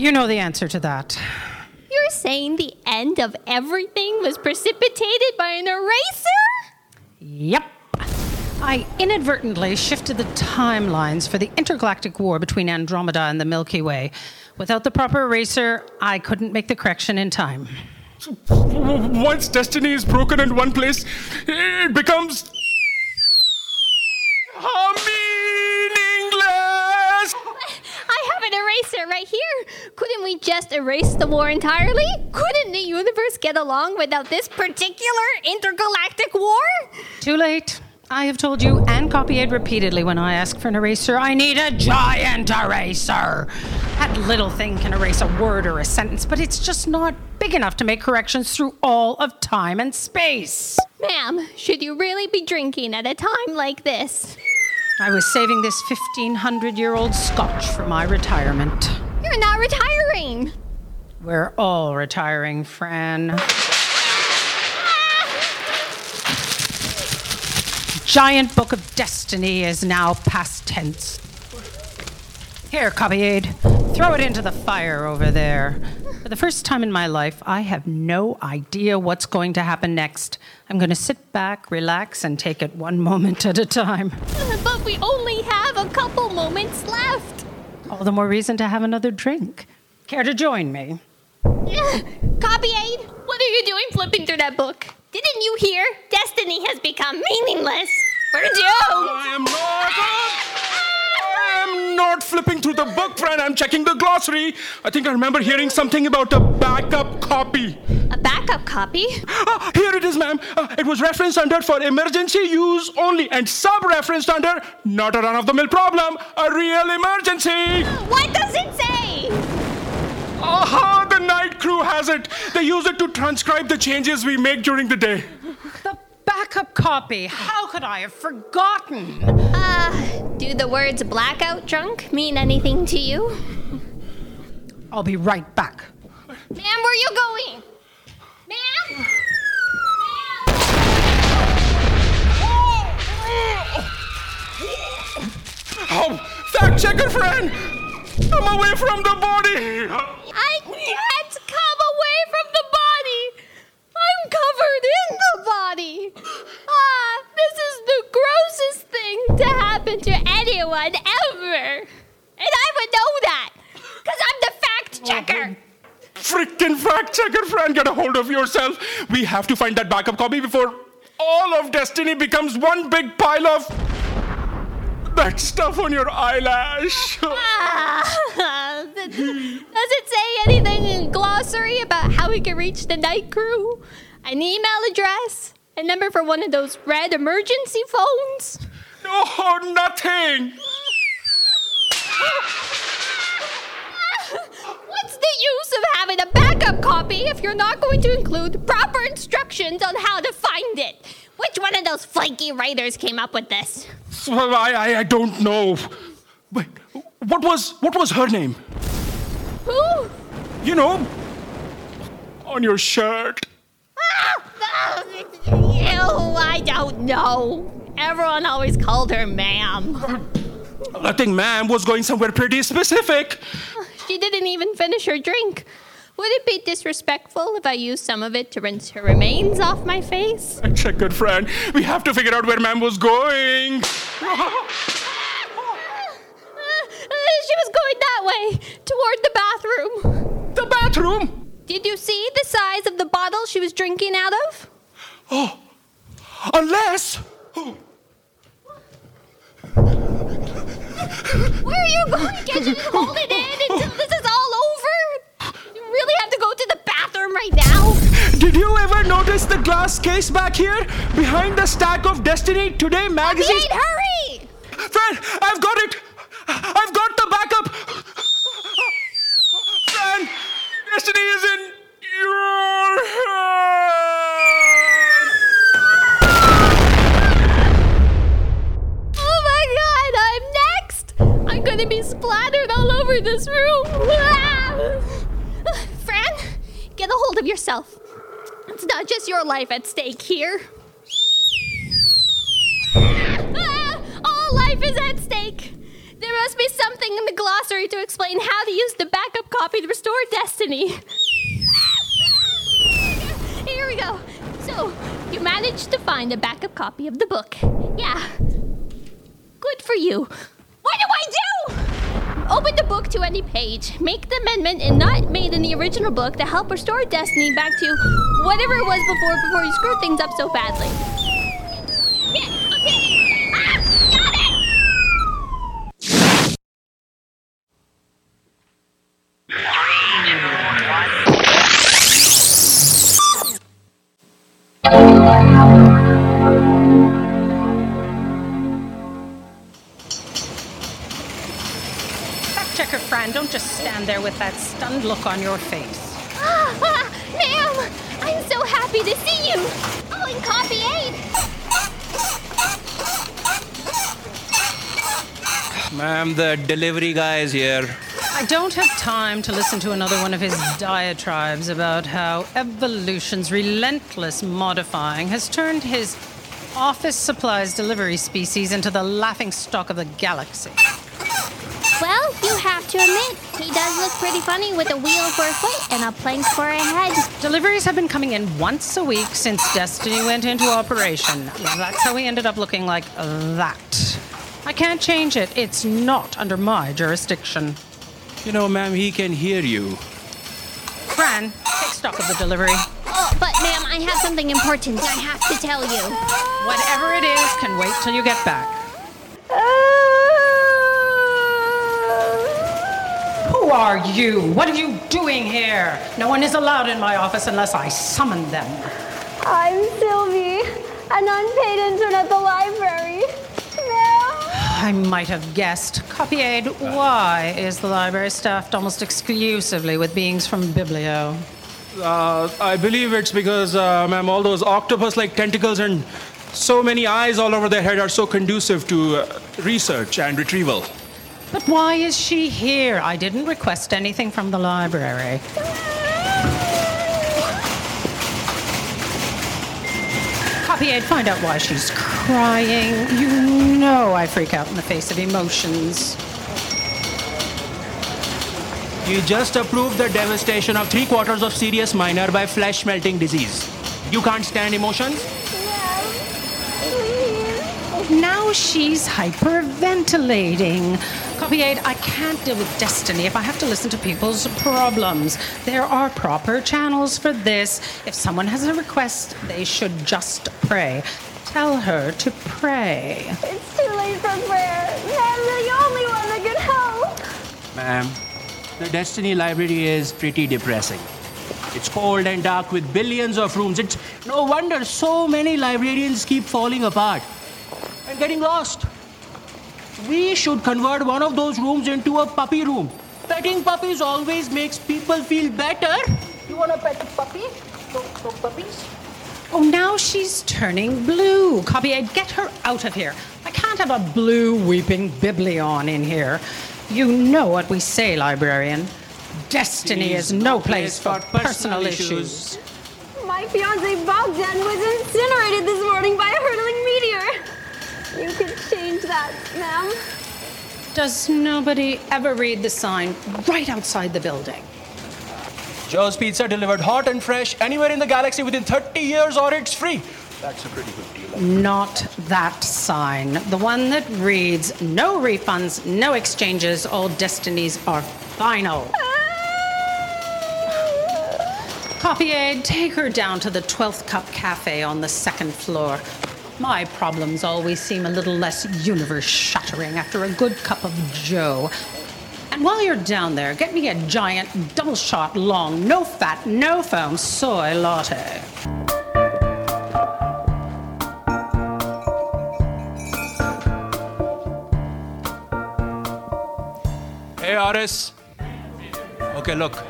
You know the answer to that. You're saying the end of everything was precipitated by an eraser? Yep. I inadvertently shifted the timelines for the intergalactic war between Andromeda and the Milky Way. Without the proper eraser, I couldn't make the correction in time. Once Destiny is broken in one place, it becomes meaningless. I have an eraser right here. Couldn't we just erase the war entirely? Couldn't the universe get along without this particular intergalactic war? Too late. I have told you and copied repeatedly when I ask for an eraser, I need a giant eraser. That little thing can erase a word or a sentence, but it's just not big enough to make corrections through all of time and space. Ma'am, should you really be drinking at a time like this? I was saving this 1500 year old scotch for my retirement. You're not retiring. We're all retiring, Fran. Giant Book of Destiny is now past tense. Here, Copyade, throw it into the fire over there. For the first time in my life, I have no idea what's going to happen next. I'm going to sit back, relax, and take it one moment at a time. But we only have a couple moments left. All the more reason to have another drink. Care to join me? Copy aid, what are you doing flipping through that book? Didn't you hear? Destiny has become meaningless. We're doomed. I am not. I am not flipping through the book, friend. I'm checking the glossary. I think I remember hearing something about a backup copy. A backup copy? Ah, here it is, ma'am. Uh, it was referenced under for emergency use only and sub referenced under not a run of the mill problem, a real emergency. What does it say? Aha, the night crew has it. They use it to transcribe the changes we make during the day. The backup copy. How could I have forgotten? Uh, do the words blackout drunk mean anything to you? I'll be right back. Ma'am, where are you going? Ma'am? Oh, fact checker friend! I'm away from the body! I can't come away from the body. I'm covered in the body. Ah, this is the grossest thing to happen to anyone ever. And I would know that. Because I'm the fact checker. Freaking fact checker friend, get a hold of yourself. We have to find that backup copy before all of Destiny becomes one big pile of that stuff on your eyelash. Ah, does it say anything in glossary about how we can reach the night crew? An email address? A number for one of those red emergency phones? No, nothing. What's the use of having a backup copy if you're not going to include proper instructions on how to find it? Which one of those flaky writers came up with this? I, I, I don't know. Wait, what was what was her name? Who? You know, on your shirt. Ah! Ew, I don't know. Everyone always called her ma'am. I think ma'am was going somewhere pretty specific. She didn't even finish her drink. Would it be disrespectful if I used some of it to rinse her remains off my face? Check, good friend. We have to figure out where ma'am was going. She was going that way, toward the bathroom. The bathroom. Did you see the size of the bottle she was drinking out of? Oh, Unless. Where are you going? Can't you hold it in until this is all really have to go to the bathroom right now? Did you ever notice the glass case back here? Behind the stack of Destiny Today magazines? Wait, hurry! Fred, I've got it! I've got the backup! Fred, Destiny is in your hand! Oh my god, I'm next! I'm gonna be splattered all over this room! Fran, get a hold of yourself. It's not just your life at stake here. Ah! All life is at stake. There must be something in the glossary to explain how to use the backup copy to restore destiny. Here we go. So, you managed to find a backup copy of the book. Yeah. Good for you. What do I do? Open the book to any page. Make the amendment and not made in the original book to help restore Destiny back to whatever it was before before you screwed things up so badly. Stunned look on your face. Ah, ma'am, I'm so happy to see you. Oh, and copy aid. Ma'am, the delivery guy is here. I don't have time to listen to another one of his diatribes about how evolution's relentless modifying has turned his office supplies delivery species into the laughing stock of the galaxy. Well, you have to admit, he does look pretty funny with a wheel for a foot and a plank for a head. Deliveries have been coming in once a week since Destiny went into operation. That's how we ended up looking like that. I can't change it. It's not under my jurisdiction. You know, ma'am, he can hear you. Fran, take stock of the delivery. Oh, but ma'am, I have something important I have to tell you. Whatever it is can wait till you get back. Uh, are you? What are you doing here? No one is allowed in my office unless I summon them. I'm Sylvie, an unpaid intern at the library. Ma'am. I might have guessed. Copy aid, why is the library staffed almost exclusively with beings from Biblio? Uh, I believe it's because, uh, ma'am, all those octopus like tentacles and so many eyes all over their head are so conducive to uh, research and retrieval. But why is she here? I didn't request anything from the library. Copy aid, find out why she's crying. You know I freak out in the face of emotions. You just approved the devastation of three quarters of Sirius Minor by flesh melting disease. You can't stand emotions? Now she's hyperventilating. Copy I can't deal with destiny if I have to listen to people's problems. There are proper channels for this. If someone has a request, they should just pray. Tell her to pray. It's too late for prayer. Ma'am, you're the only one that can help. Ma'am, the Destiny Library is pretty depressing. It's cold and dark with billions of rooms. It's no wonder so many librarians keep falling apart and getting lost. We should convert one of those rooms into a puppy room. Petting puppies always makes people feel better. You want to pet a puppy? No, no puppies? Oh, now she's turning blue. Copy aid, get her out of here. I can't have a blue weeping biblion in here. You know what we say, librarian. Destiny is no place for personal issues. My fiance Bogdan was incinerated this morning by a hurtling meteor. You could change that, ma'am. Does nobody ever read the sign right outside the building? Joe's Pizza delivered hot and fresh anywhere in the galaxy within 30 years or it's free. That's a pretty good deal. Not that sign. The one that reads no refunds, no exchanges, all destinies are final. Ah! Copy aid, take her down to the 12th Cup Cafe on the second floor. My problems always seem a little less universe shattering after a good cup of Joe. And while you're down there, get me a giant, double shot, long, no fat, no foam soy latte. Hey, Aris. Okay, look.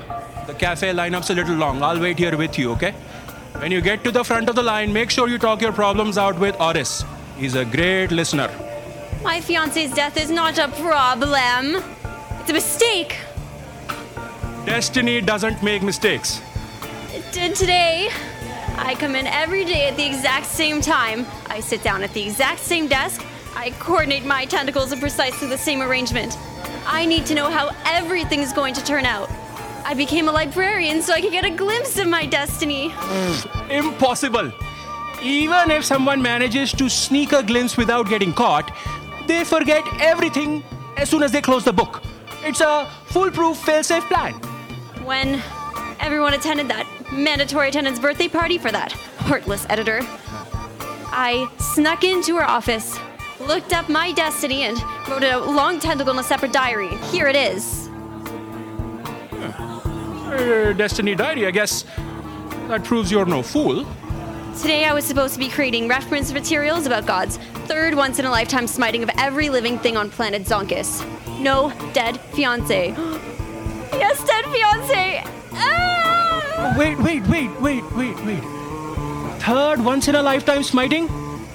The cafe lineup's a little long. I'll wait here with you, okay? When you get to the front of the line, make sure you talk your problems out with Oris. He's a great listener. My fiance's death is not a problem. It's a mistake. Destiny doesn't make mistakes. Did today. I come in every day at the exact same time. I sit down at the exact same desk. I coordinate my tentacles in precisely the same arrangement. I need to know how everything's going to turn out. I became a librarian so I could get a glimpse of my destiny. Impossible. Even if someone manages to sneak a glimpse without getting caught, they forget everything as soon as they close the book. It's a foolproof, fail safe plan. When everyone attended that mandatory attendance birthday party for that heartless editor, I snuck into her office, looked up my destiny, and wrote a long tentacle in a separate diary. Here it is. Uh, Destiny Diary, I guess that proves you're no fool. Today I was supposed to be creating reference materials about God's third once in a lifetime smiting of every living thing on planet Zonkus. No dead fiance. yes, dead fiance. Ah! Wait, wait, wait, wait, wait, wait. Third once in a lifetime smiting?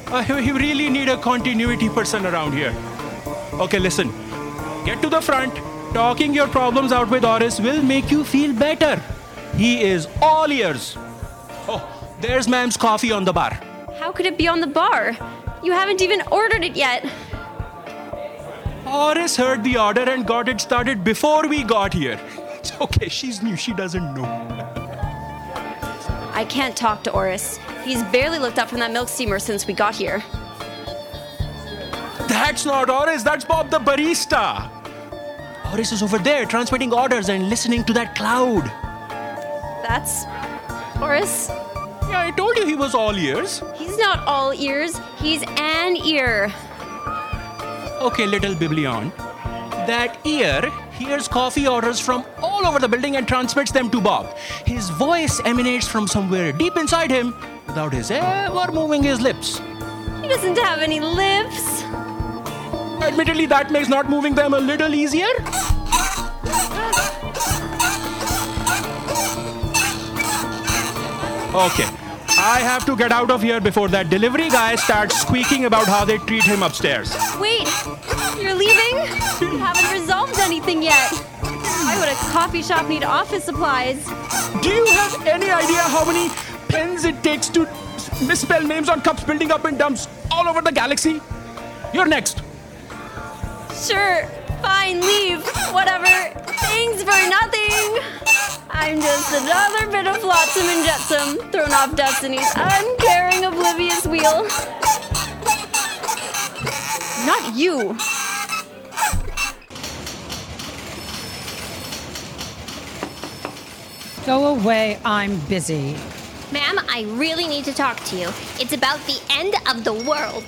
Uh, we really need a continuity person around here. Okay, listen. Get to the front. Talking your problems out with Oris will make you feel better. He is all ears. Oh, there's ma'am's coffee on the bar. How could it be on the bar? You haven't even ordered it yet. Oris heard the order and got it started before we got here. It's okay, she's new, she doesn't know. I can't talk to Oris. He's barely looked up from that milk steamer since we got here. That's not Oris, that's Bob the barista. Oris is over there transmitting orders and listening to that cloud. That's Oris. Yeah, I told you he was all ears. He's not all ears, he's an ear. Okay, little Biblion. That ear hears coffee orders from all over the building and transmits them to Bob. His voice emanates from somewhere deep inside him without his ever moving his lips. He doesn't have any lips. Admittedly, that makes not moving them a little easier. Okay, I have to get out of here before that delivery guy starts squeaking about how they treat him upstairs. Wait, you're leaving? You haven't resolved anything yet. Why would a coffee shop need office supplies? Do you have any idea how many pens it takes to misspell names on cups building up in dumps all over the galaxy? You're next. Sure, fine, leave. Whatever. Thanks for nothing. I'm just another bit of flotsam and jetsam thrown off Destiny's uncaring, oblivious wheel. Not you. Go away, I'm busy. Ma'am, I really need to talk to you. It's about the end of the world.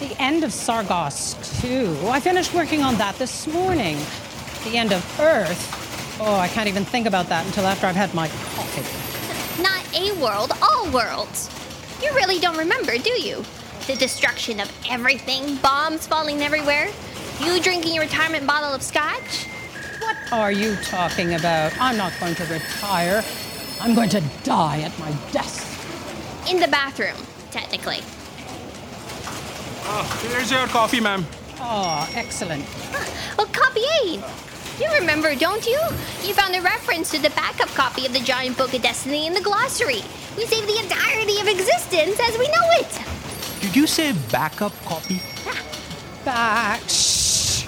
The end of Sargos 2. I finished working on that this morning. The end of Earth. Oh, I can't even think about that until after I've had my coffee. Not a world, all worlds. You really don't remember, do you? The destruction of everything, bombs falling everywhere, you drinking your retirement bottle of scotch. What are you talking about? I'm not going to retire. I'm going to die at my desk. In the bathroom, technically. Ah, here's your coffee, ma'am. Oh, excellent. Well, copy aid. You remember, don't you? You found a reference to the backup copy of the Giant Book of Destiny in the glossary. We save the entirety of existence as we know it. Did you say backup copy? Back. Shh.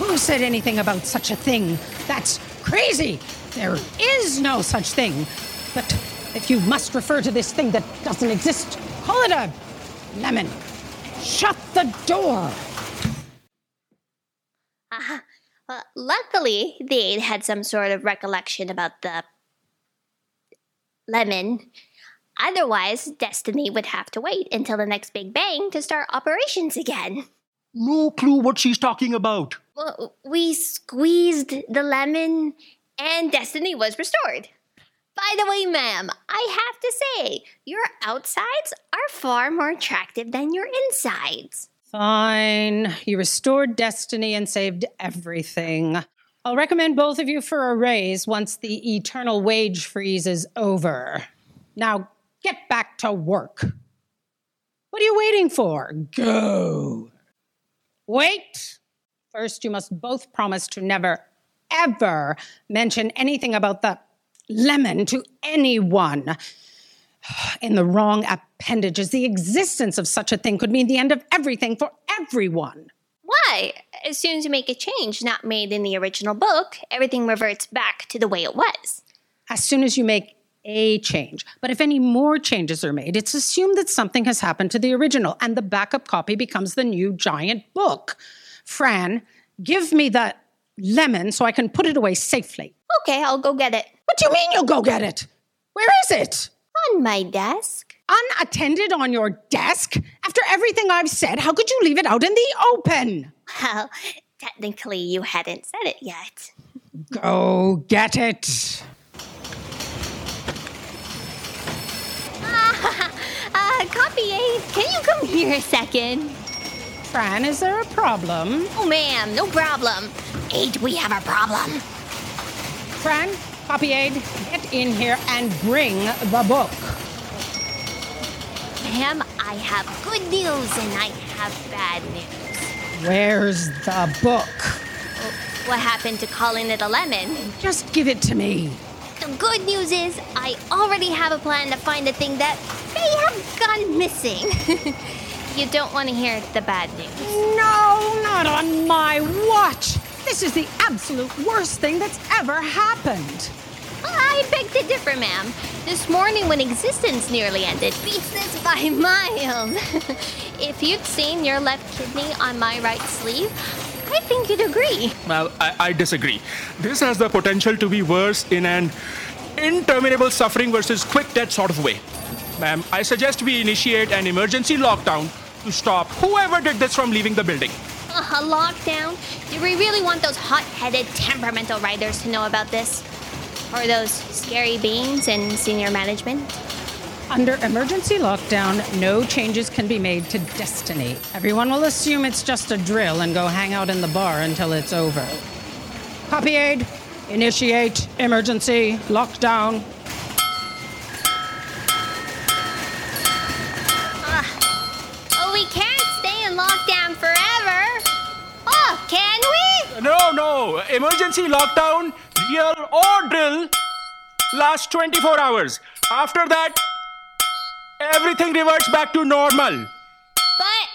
Who said anything about such a thing? That's crazy. There is no such thing. But if you must refer to this thing that doesn't exist, call it a lemon. Shut the door. Uh-huh. Well, luckily, they had some sort of recollection about the lemon. Otherwise, Destiny would have to wait until the next Big Bang to start operations again. No clue what she's talking about. Well, we squeezed the lemon, and Destiny was restored. By the way, ma'am, I have to say, your outsides are far more attractive than your insides. Fine. You restored destiny and saved everything. I'll recommend both of you for a raise once the eternal wage freeze is over. Now, get back to work. What are you waiting for? Go. Wait. First, you must both promise to never, ever mention anything about the lemon to anyone in the wrong appendages, the existence of such a thing could mean the end of everything for everyone. Why? As soon as you make a change not made in the original book, everything reverts back to the way it was. As soon as you make a change. But if any more changes are made, it's assumed that something has happened to the original and the backup copy becomes the new giant book. Fran, give me the lemon so I can put it away safely. Okay, I'll go get it. What do you mean you'll go get it? Where is it? On my desk. Unattended on your desk? After everything I've said, how could you leave it out in the open? Well, technically, you hadn't said it yet. Go get it. Uh, copy aid, can you come here a second? Fran, is there a problem? Oh, ma'am, no problem. Aid, we have a problem. Fran, copy aid, get in here and bring the book. Ma'am, I have good news and I have bad news. Where's the book? What happened to calling it a lemon? Just give it to me. The good news is I already have a plan to find the thing that may have gone missing. you don't want to hear the bad news. No, not on my watch. This is the absolute worst thing that's ever happened. I beg to differ, ma'am. This morning, when existence nearly ended, beats this by miles. if you'd seen your left kidney on my right sleeve, I think you'd agree. Well, I, I disagree. This has the potential to be worse in an interminable suffering versus quick death sort of way. Ma'am, I suggest we initiate an emergency lockdown to stop whoever did this from leaving the building. A lockdown? Do we really want those hot headed, temperamental writers to know about this? Or those scary beings in senior management? Under emergency lockdown, no changes can be made to Destiny. Everyone will assume it's just a drill and go hang out in the bar until it's over. Copy aid, initiate emergency lockdown. No, no. Emergency lockdown, real or drill, lasts 24 hours. After that, everything reverts back to normal. But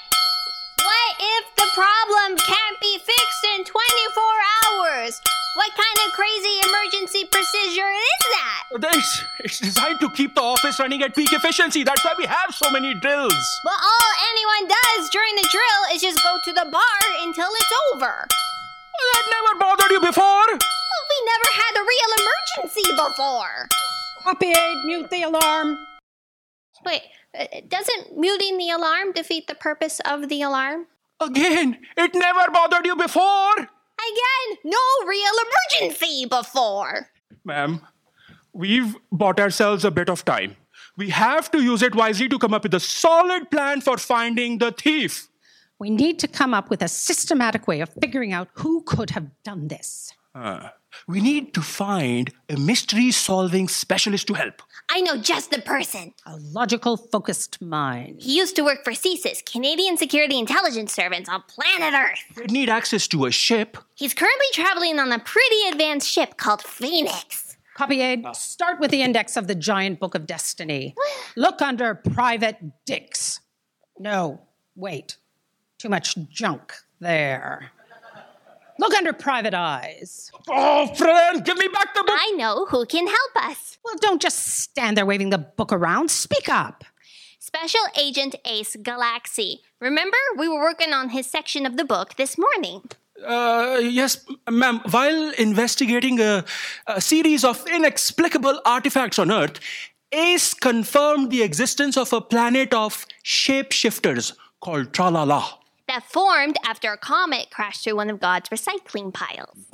what if the problem can't be fixed in 24 hours? What kind of crazy emergency procedure is that? This it's designed to keep the office running at peak efficiency. That's why we have so many drills. But all anyone does during the drill is just go to the bar until it's over. That never bothered you before. We never had a real emergency before. Copy aid, mute the alarm. Wait, uh, doesn't muting the alarm defeat the purpose of the alarm? Again, it never bothered you before. Again, no real emergency before. Ma'am, we've bought ourselves a bit of time. We have to use it wisely to come up with a solid plan for finding the thief. We need to come up with a systematic way of figuring out who could have done this. We need to find a mystery solving specialist to help. I know just the person. A logical, focused mind. He used to work for CSIS, Canadian Security Intelligence Service on planet Earth. We'd need access to a ship. He's currently traveling on a pretty advanced ship called Phoenix. Copy aid, ah. start with the index of the giant book of destiny. Look under private dicks. No, wait. Too much junk there. Look under private eyes. Oh, friend, give me back the book. I know who can help us. Well, don't just stand there waving the book around. Speak up. Special Agent Ace Galaksi. Remember, we were working on his section of the book this morning. Uh, yes, ma'am. While investigating a, a series of inexplicable artifacts on Earth, Ace confirmed the existence of a planet of shapeshifters called Tralala. That formed after a comet crashed through one of God's recycling piles.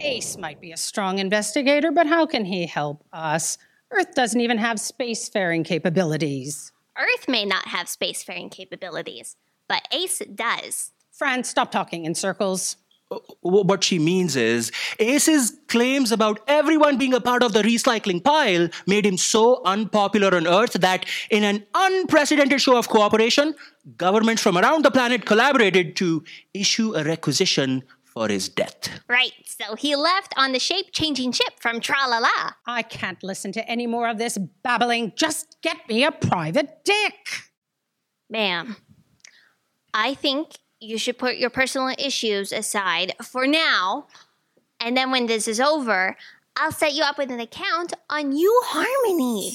Ace might be a strong investigator, but how can he help us? Earth doesn't even have spacefaring capabilities. Earth may not have spacefaring capabilities, but Ace does. Fran, stop talking in circles. W- what she means is Ace's claims about everyone being a part of the recycling pile made him so unpopular on Earth that in an unprecedented show of cooperation, governments from around the planet collaborated to issue a requisition for his death. Right, so he left on the shape changing ship from Tra La La. I can't listen to any more of this babbling. Just get me a private dick. Ma'am, I think you should put your personal issues aside for now. And then when this is over, I'll set you up with an account on U Harmony.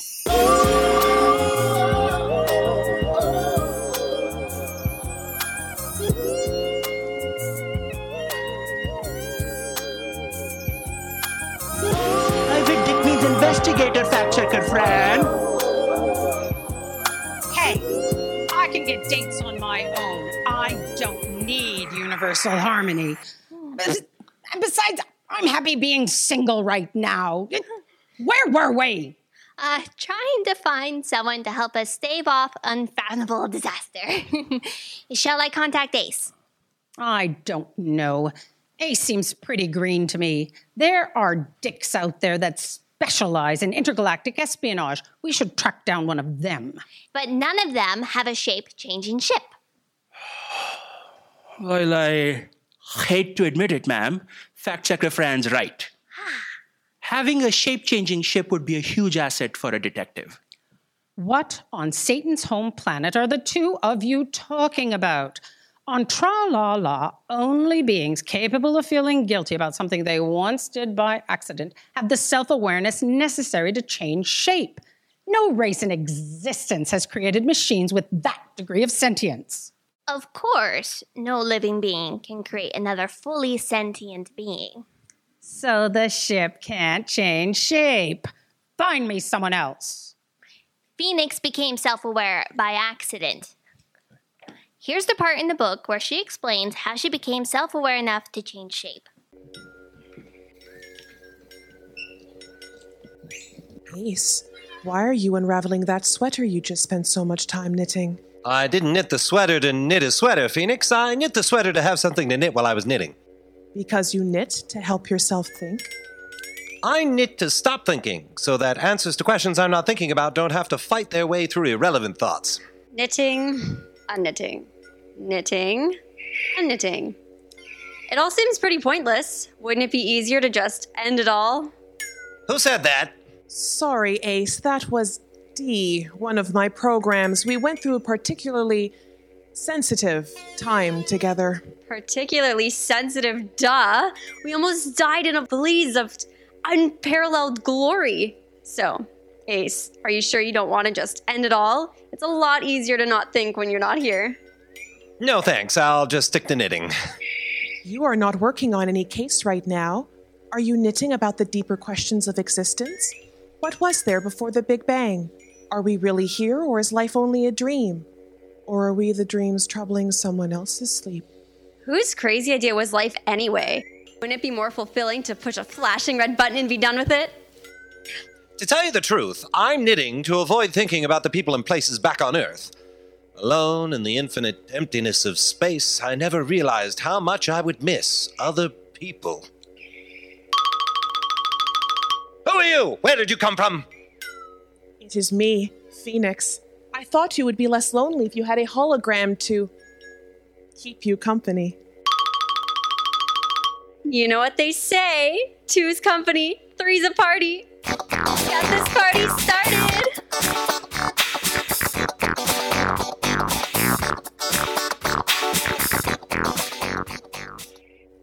Private dick means investigator, fact checker, Fran. Hey, I can get dates on my own. I don't need universal harmony. And besides, I'm happy being single right now. Where were we? Uh, trying to find someone to help us stave off unfathomable disaster. Shall I contact Ace? I don't know. Ace seems pretty green to me. There are dicks out there that specialize in intergalactic espionage. We should track down one of them. But none of them have a shape changing ship. Well, I hate to admit it, ma'am. Fact checker Fran's right. Having a shape changing ship would be a huge asset for a detective. What on Satan's home planet are the two of you talking about? On Tra La La, only beings capable of feeling guilty about something they once did by accident have the self awareness necessary to change shape. No race in existence has created machines with that degree of sentience. Of course, no living being can create another fully sentient being. So the ship can't change shape. Find me someone else. Phoenix became self aware by accident. Here's the part in the book where she explains how she became self aware enough to change shape. Ace, why are you unraveling that sweater you just spent so much time knitting? I didn't knit the sweater to knit a sweater, Phoenix. I knit the sweater to have something to knit while I was knitting. Because you knit to help yourself think? I knit to stop thinking, so that answers to questions I'm not thinking about don't have to fight their way through irrelevant thoughts. Knitting, unknitting, knitting, unknitting. It all seems pretty pointless. Wouldn't it be easier to just end it all? Who said that? Sorry, Ace, that was D, one of my programs. We went through a particularly sensitive time together. Particularly sensitive, duh. We almost died in a blaze of unparalleled glory. So, Ace, are you sure you don't want to just end it all? It's a lot easier to not think when you're not here. No thanks, I'll just stick to knitting. You are not working on any case right now. Are you knitting about the deeper questions of existence? What was there before the Big Bang? Are we really here, or is life only a dream? Or are we the dreams troubling someone else's sleep? Whose crazy idea was life anyway? Wouldn't it be more fulfilling to push a flashing red button and be done with it? To tell you the truth, I'm knitting to avoid thinking about the people and places back on Earth. Alone in the infinite emptiness of space, I never realized how much I would miss other people. Who are you? Where did you come from? It is me, Phoenix. I thought you would be less lonely if you had a hologram to keep you company. You know what they say two's company, three's a party. Got this party started.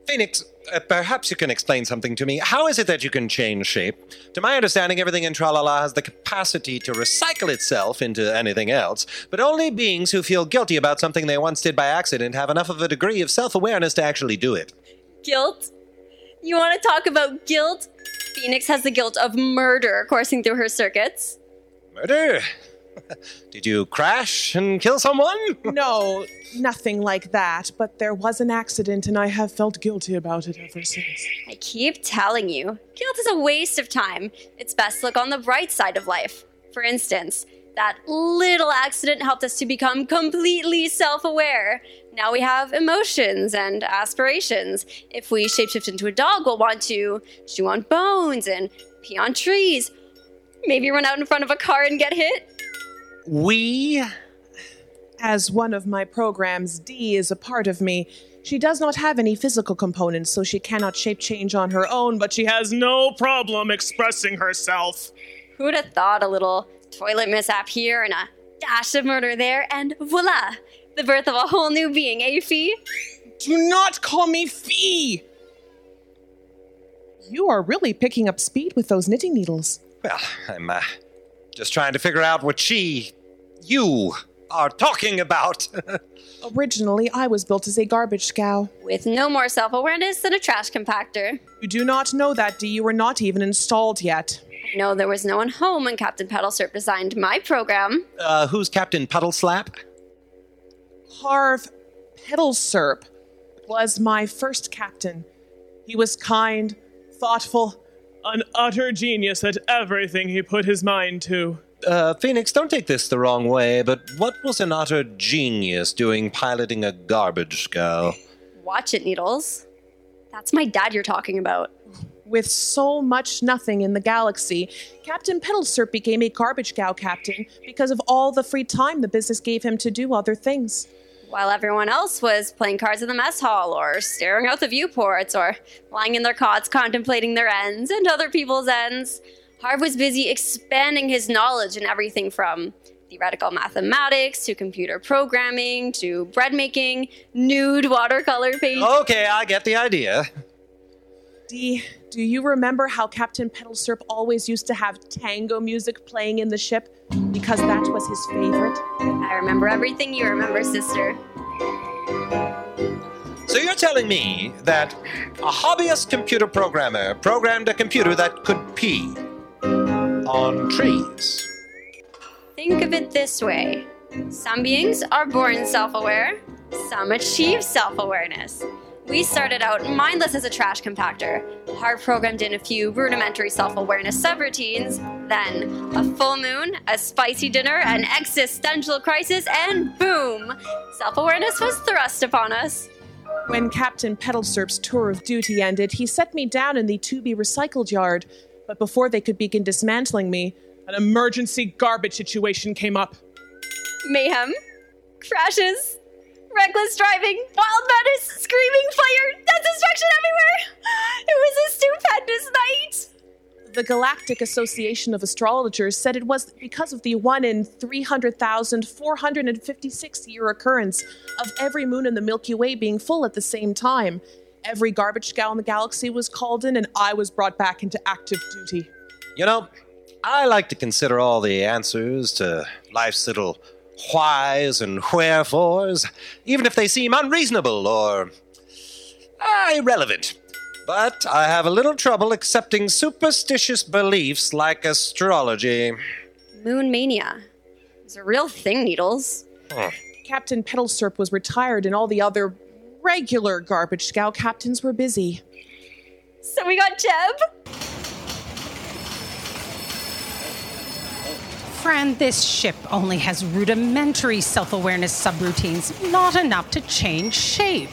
Phoenix, uh, perhaps you can explain something to me. How is it that you can change shape? To my understanding, everything in Tralala has the capacity to recycle itself into anything else, but only beings who feel guilty about something they once did by accident have enough of a degree of self awareness to actually do it. Guilt? You want to talk about guilt? Phoenix has the guilt of murder coursing through her circuits. Murder? Did you crash and kill someone? No, nothing like that, but there was an accident and I have felt guilty about it ever since. I keep telling you, guilt is a waste of time. It's best to look on the bright side of life. For instance, That little accident helped us to become completely self aware. Now we have emotions and aspirations. If we shapeshift into a dog, we'll want to chew on bones and pee on trees. Maybe run out in front of a car and get hit. We As one of my programs, D is a part of me. She does not have any physical components, so she cannot shape change on her own, but she has no problem expressing herself. Who would have thought a little toilet mishap here and a dash of murder there, and voila! The birth of a whole new being, eh, Fee? Do not call me Fee! You are really picking up speed with those knitting needles. Well, I'm uh, just trying to figure out what she, you, are talking about. Originally, I was built as a garbage scow. With no more self awareness than a trash compactor. You do not know that, Dee. You were not even installed yet. No, there was no one home when Captain Petalsurp designed my program. uh, who's Captain Puddle Slap? Harv Petalsurp was my first captain. He was kind, thoughtful, an utter genius at everything he put his mind to. Uh, Phoenix, don't take this the wrong way, but what was an utter genius doing piloting a garbage scow? Watch it, Needles. That's my dad you're talking about. With so much nothing in the galaxy, Captain Petalsurp became a garbage scow captain because of all the free time the business gave him to do other things. While everyone else was playing cards in the mess hall, or staring out the viewports, or lying in their cots contemplating their ends and other people's ends, Harv was busy expanding his knowledge in everything from theoretical mathematics to computer programming to bread making, nude watercolor painting. Okay, I get the idea. Dee, do you remember how Captain Petalsurp always used to have tango music playing in the ship because that was his favorite? I remember everything you remember, sister. So you're telling me that a hobbyist computer programmer programmed a computer that could pee on trees? Think of it this way some beings are born self aware, some achieve self awareness. We started out mindless as a trash compactor. Hard programmed in a few rudimentary self awareness subroutines, then a full moon, a spicy dinner, an existential crisis, and boom! Self awareness was thrust upon us. When Captain Petalsurp's tour of duty ended, he set me down in the to be recycled yard. But before they could begin dismantling me, an emergency garbage situation came up. Mayhem, crashes, reckless driving, wild madness, screaming fire, death destruction everywhere! It was a stupendous night! The Galactic Association of Astrologers said it was because of the 1 in 300,456 year occurrence of every moon in the Milky Way being full at the same time. Every garbage scow in the galaxy was called in, and I was brought back into active duty. You know, I like to consider all the answers to life's little whys and wherefores, even if they seem unreasonable or uh, irrelevant. But I have a little trouble accepting superstitious beliefs like astrology. Moon mania. It's a real thing, Needles. Captain Petalsurp was retired, and all the other regular garbage scow captains were busy. So we got Jeb. Fran, this ship only has rudimentary self awareness subroutines, not enough to change shape.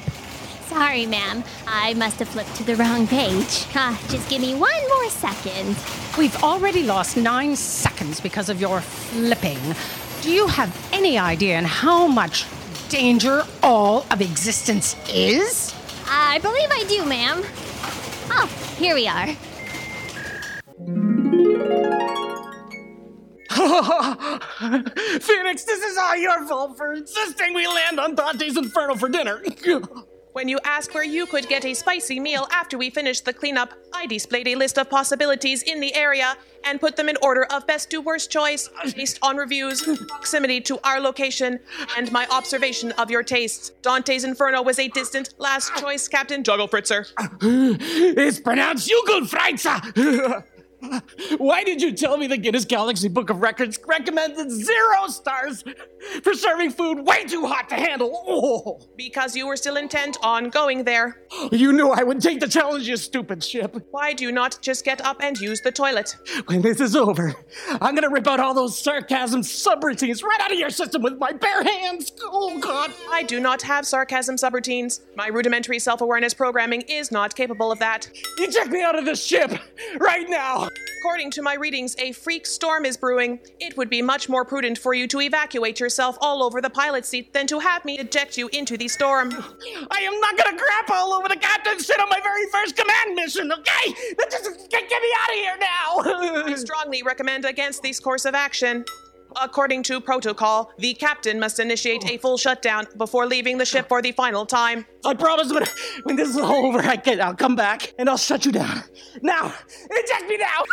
Sorry, ma'am. I must have flipped to the wrong page. Ah, just give me one more second. We've already lost nine seconds because of your flipping. Do you have any idea in how much danger all of existence is? I believe I do, ma'am. Oh, here we are. Phoenix, this is all your fault for insisting we land on Dante's Inferno for dinner. When you asked where you could get a spicy meal after we finished the cleanup, I displayed a list of possibilities in the area and put them in order of best to worst choice based on reviews, proximity to our location, and my observation of your tastes. Dante's Inferno was a distant last choice, Captain Juggle Fritzer. it's pronounced Jugelfreitzer. Why did you tell me the Guinness Galaxy Book of Records recommended zero stars for serving food way too hot to handle? Oh, Because you were still intent on going there. you knew I would take the challenge, you stupid ship. Why do you not just get up and use the toilet? When this is over, I'm gonna rip out all those sarcasm subroutines right out of your system with my bare hands. Oh, God. I do not have sarcasm subroutines. My rudimentary self awareness programming is not capable of that. You Eject me out of this ship right now. According to my readings, a freak storm is brewing. It would be much more prudent for you to evacuate yourself all over the pilot seat than to have me eject you into the storm. I am not gonna crap all over the captain's shit on my very first command mission, okay? Just get, get me out of here now. I strongly recommend against this course of action. According to protocol, the captain must initiate a full shutdown before leaving the ship for the final time. I promise when, when this is all over, I can, I'll come back and I'll shut you down. Now, eject me now.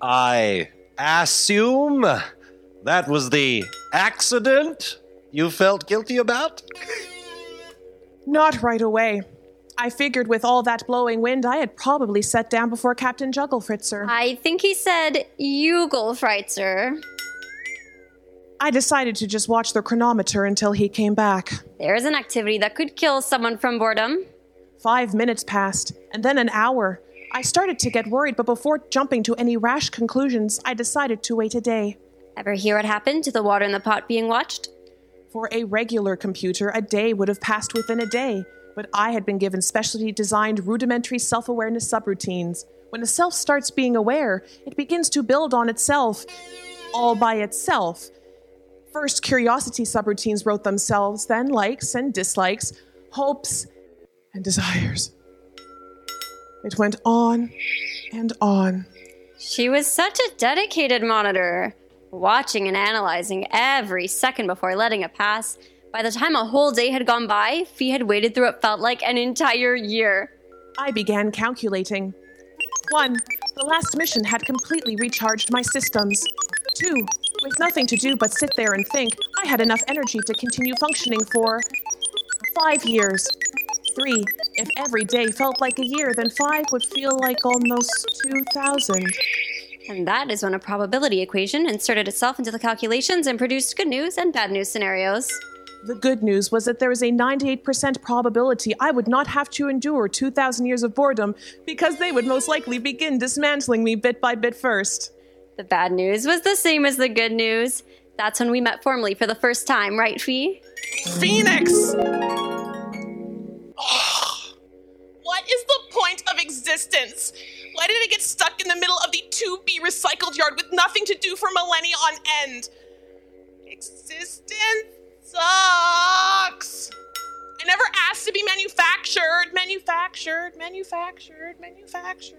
I assume that was the accident you felt guilty about? Not right away. I figured with all that blowing wind, I had probably set down before Captain Jugglefritzer. I think he said Jugelfreitzer. I decided to just watch the chronometer until he came back. There's an activity that could kill someone from boredom. Five minutes passed, and then an hour. I started to get worried, but before jumping to any rash conclusions, I decided to wait a day. Ever hear what happened to the water in the pot being watched? For a regular computer, a day would have passed within a day, but I had been given specially designed rudimentary self awareness subroutines. When a self starts being aware, it begins to build on itself, all by itself. First, curiosity subroutines wrote themselves, then likes and dislikes, hopes and desires. It went on and on. She was such a dedicated monitor, watching and analyzing every second before letting it pass. By the time a whole day had gone by, Fee had waited through what felt like an entire year. I began calculating. One, the last mission had completely recharged my systems. Two, with nothing to do but sit there and think, I had enough energy to continue functioning for five years. Three, if every day felt like a year, then five would feel like almost 2,000. And that is when a probability equation inserted itself into the calculations and produced good news and bad news scenarios. The good news was that there was a 98% probability I would not have to endure 2,000 years of boredom because they would most likely begin dismantling me bit by bit first. The bad news was the same as the good news. That's when we met formally for the first time, right, Fee? Phoenix! what is the point of existence? Why did I get stuck in the middle of the 2B recycled yard with nothing to do for millennia on end? Existence sucks! I never asked to be manufactured, manufactured, manufactured, manufactured.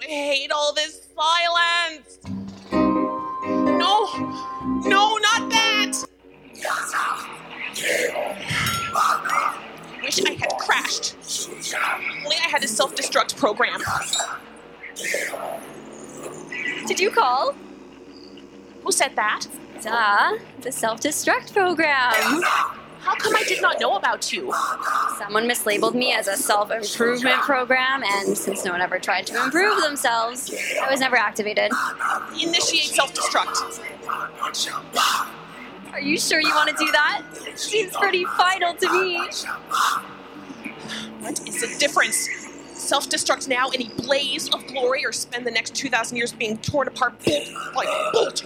I hate all this silence. No, no, not that. Wish I had crashed. Only I had a self destruct program. Did you call? Who said that? Duh, the self destruct program. How come I did not know about you? Someone mislabeled me as a self improvement program, and since no one ever tried to improve themselves, I was never activated. Initiate self destruct. Are you sure you want to do that? Seems pretty vital to me. What is the difference? Self destruct now in a blaze of glory, or spend the next 2,000 years being torn apart bolt by bolt?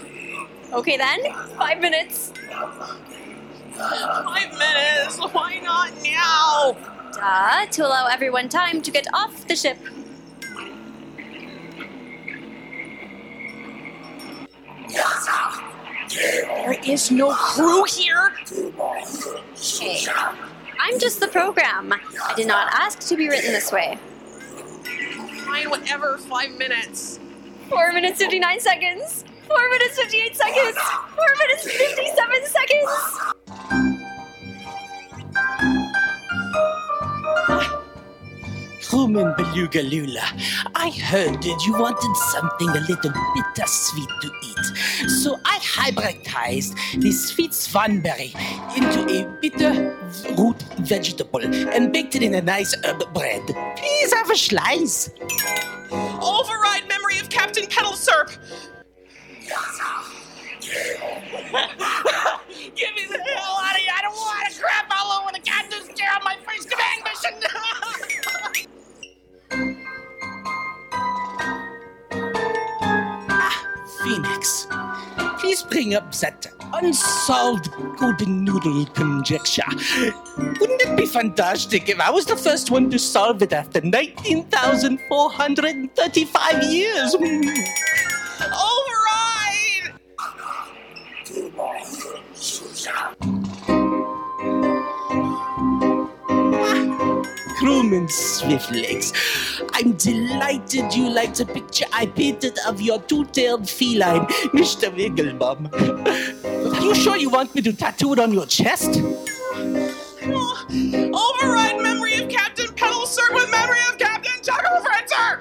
Okay then, five minutes. Five minutes. Why not now? Duh, to allow everyone time to get off the ship. There is no crew here. Hey, I'm just the program. I did not ask to be written this way. Fine, whatever. Five minutes. Four minutes, 59 seconds. Four minutes, 58 seconds. Four minutes, 57 seconds. Crewman Beluga Lula, I heard that you wanted something a little bittersweet to eat. So I hybridized this sweet swanberry into a bitter root vegetable and baked it in a nice herb bread. Please have a slice. Override memory of Captain Pedal Syrup! Get me the hell out of here! I don't want to crap all over the captain's chair on my first command mission! Phoenix, please bring up that unsolved golden noodle conjecture. Wouldn't it be fantastic if I was the first one to solve it after 19,435 years? Hmm. Crewman Swiftlegs, I'm delighted you like the picture I painted of your two-tailed feline, Mr. Wigglebum. Are you sure you want me to tattoo it on your chest? Oh, override memory of Captain Pedal Syrup with memory of Captain Chuckle Frenzer!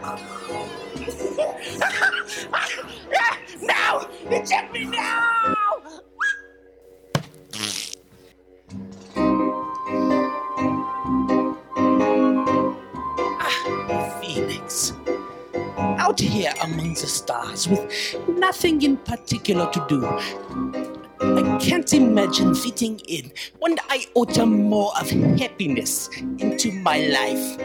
now! Eject me now! Phoenix. Out here among the stars with nothing in particular to do. I can't imagine fitting in one iota more of happiness into my life.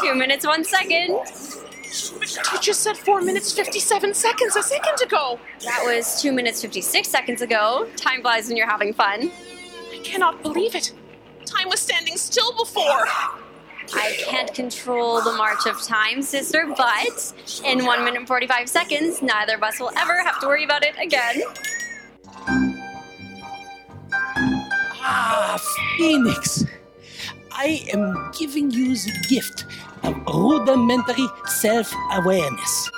Two minutes, one second. You just said 4 minutes 57 seconds a second ago! That was two minutes, 56 seconds ago. Time flies when you're having fun. I cannot believe it! Time was standing still before! I can't control the march of time, sister, but in 1 minute and 45 seconds, neither of us will ever have to worry about it again. Ah, Phoenix! I am giving you the gift of rudimentary self awareness.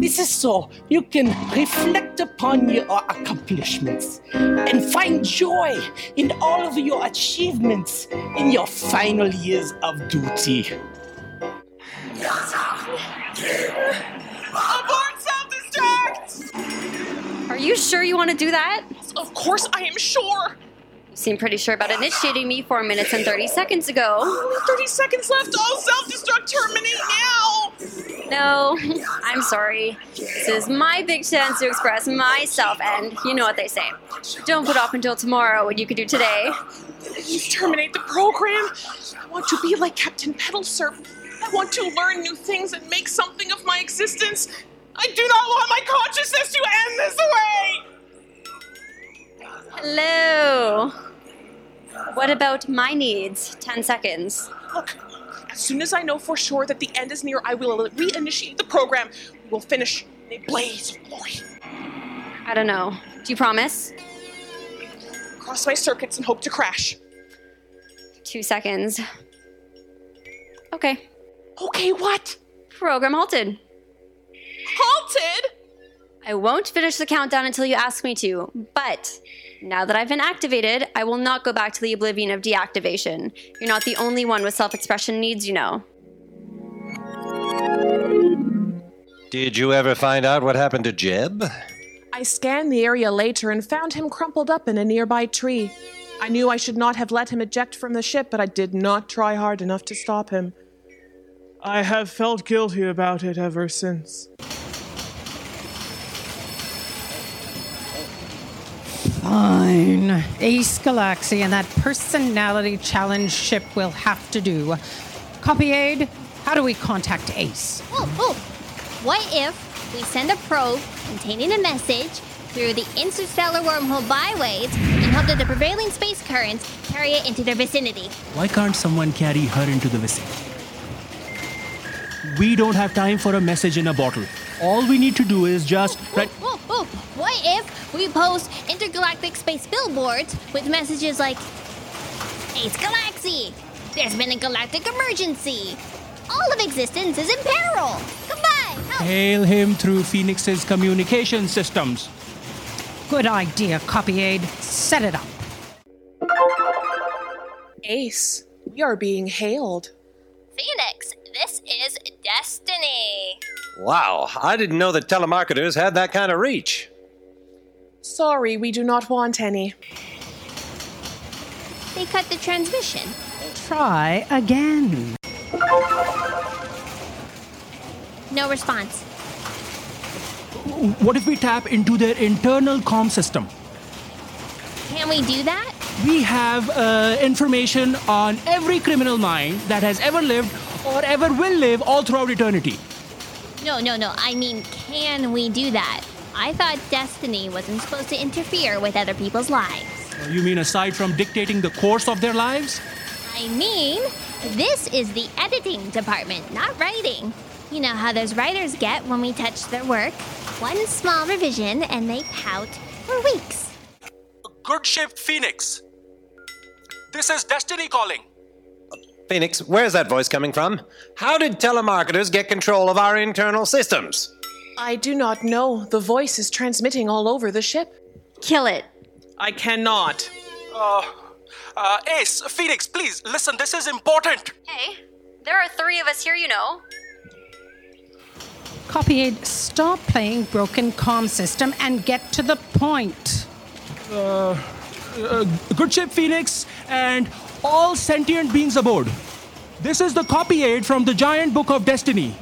This is so you can reflect upon your accomplishments and find joy in all of your achievements in your final years of duty. Abort self-destruct! Are you sure you want to do that? Of course I am sure! You seem pretty sure about initiating me 4 minutes and 30 seconds ago. Only 30 seconds left! All self-destruct terminate now! No, I'm sorry. This is my big chance to express myself, and you know what they say. Don't put off until tomorrow what you could do today. Please terminate the program! I want to be like Captain Pedal Syrup. I want to learn new things and make something of my existence. I do not want my consciousness to end this way! Hello. What about my needs? 10 seconds. Look, as soon as I know for sure that the end is near, I will reinitiate the program. We will finish in a blaze of glory. I don't know. Do you promise? Cross my circuits and hope to crash. Two seconds. Okay. Okay, what? Program halted. Halted? I won't finish the countdown until you ask me to, but now that I've been activated, I will not go back to the oblivion of deactivation. You're not the only one with self expression needs, you know. Did you ever find out what happened to Jeb? I scanned the area later and found him crumpled up in a nearby tree. I knew I should not have let him eject from the ship, but I did not try hard enough to stop him. I have felt guilty about it ever since. Fine. Ace Galaksi and that personality challenge ship will have to do. Copy aid, how do we contact Ace? Oh, oh. What if we send a probe containing a message through the interstellar wormhole byways and hope that the prevailing space currents carry it into their vicinity? Why can't someone carry her into the vicinity? We don't have time for a message in a bottle. All we need to do is just. Oh, right, oh, oh, oh, what if we post intergalactic space billboards with messages like Ace Galaksi, there's been a galactic emergency. All of existence is in peril. Come by, help. hail him through Phoenix's communication systems. Good idea, Copy Aid. Set it up. Ace, we are being hailed. Phoenix, this is Destiny. Wow, I didn't know that telemarketers had that kind of reach. Sorry, we do not want any. They cut the transmission. Try again. No response. What if we tap into their internal comm system? Can we do that? We have uh, information on every criminal mind that has ever lived or ever will live all throughout eternity. No, no, no. I mean, can we do that? I thought Destiny wasn't supposed to interfere with other people's lives. You mean aside from dictating the course of their lives? I mean, this is the editing department, not writing. You know how those writers get when we touch their work. One small revision and they pout for weeks. Good ship Phoenix. This is Destiny calling. Phoenix, where's that voice coming from? How did telemarketers get control of our internal systems? I do not know. The voice is transmitting all over the ship. Kill it. I cannot. Uh, uh, Ace, Phoenix, please listen. This is important. Hey, there are three of us here, you know. Copy Aid, stop playing broken comm system and get to the point. Uh, good ship, Phoenix, and all sentient beings aboard. This is the copy aid from the giant book of destiny.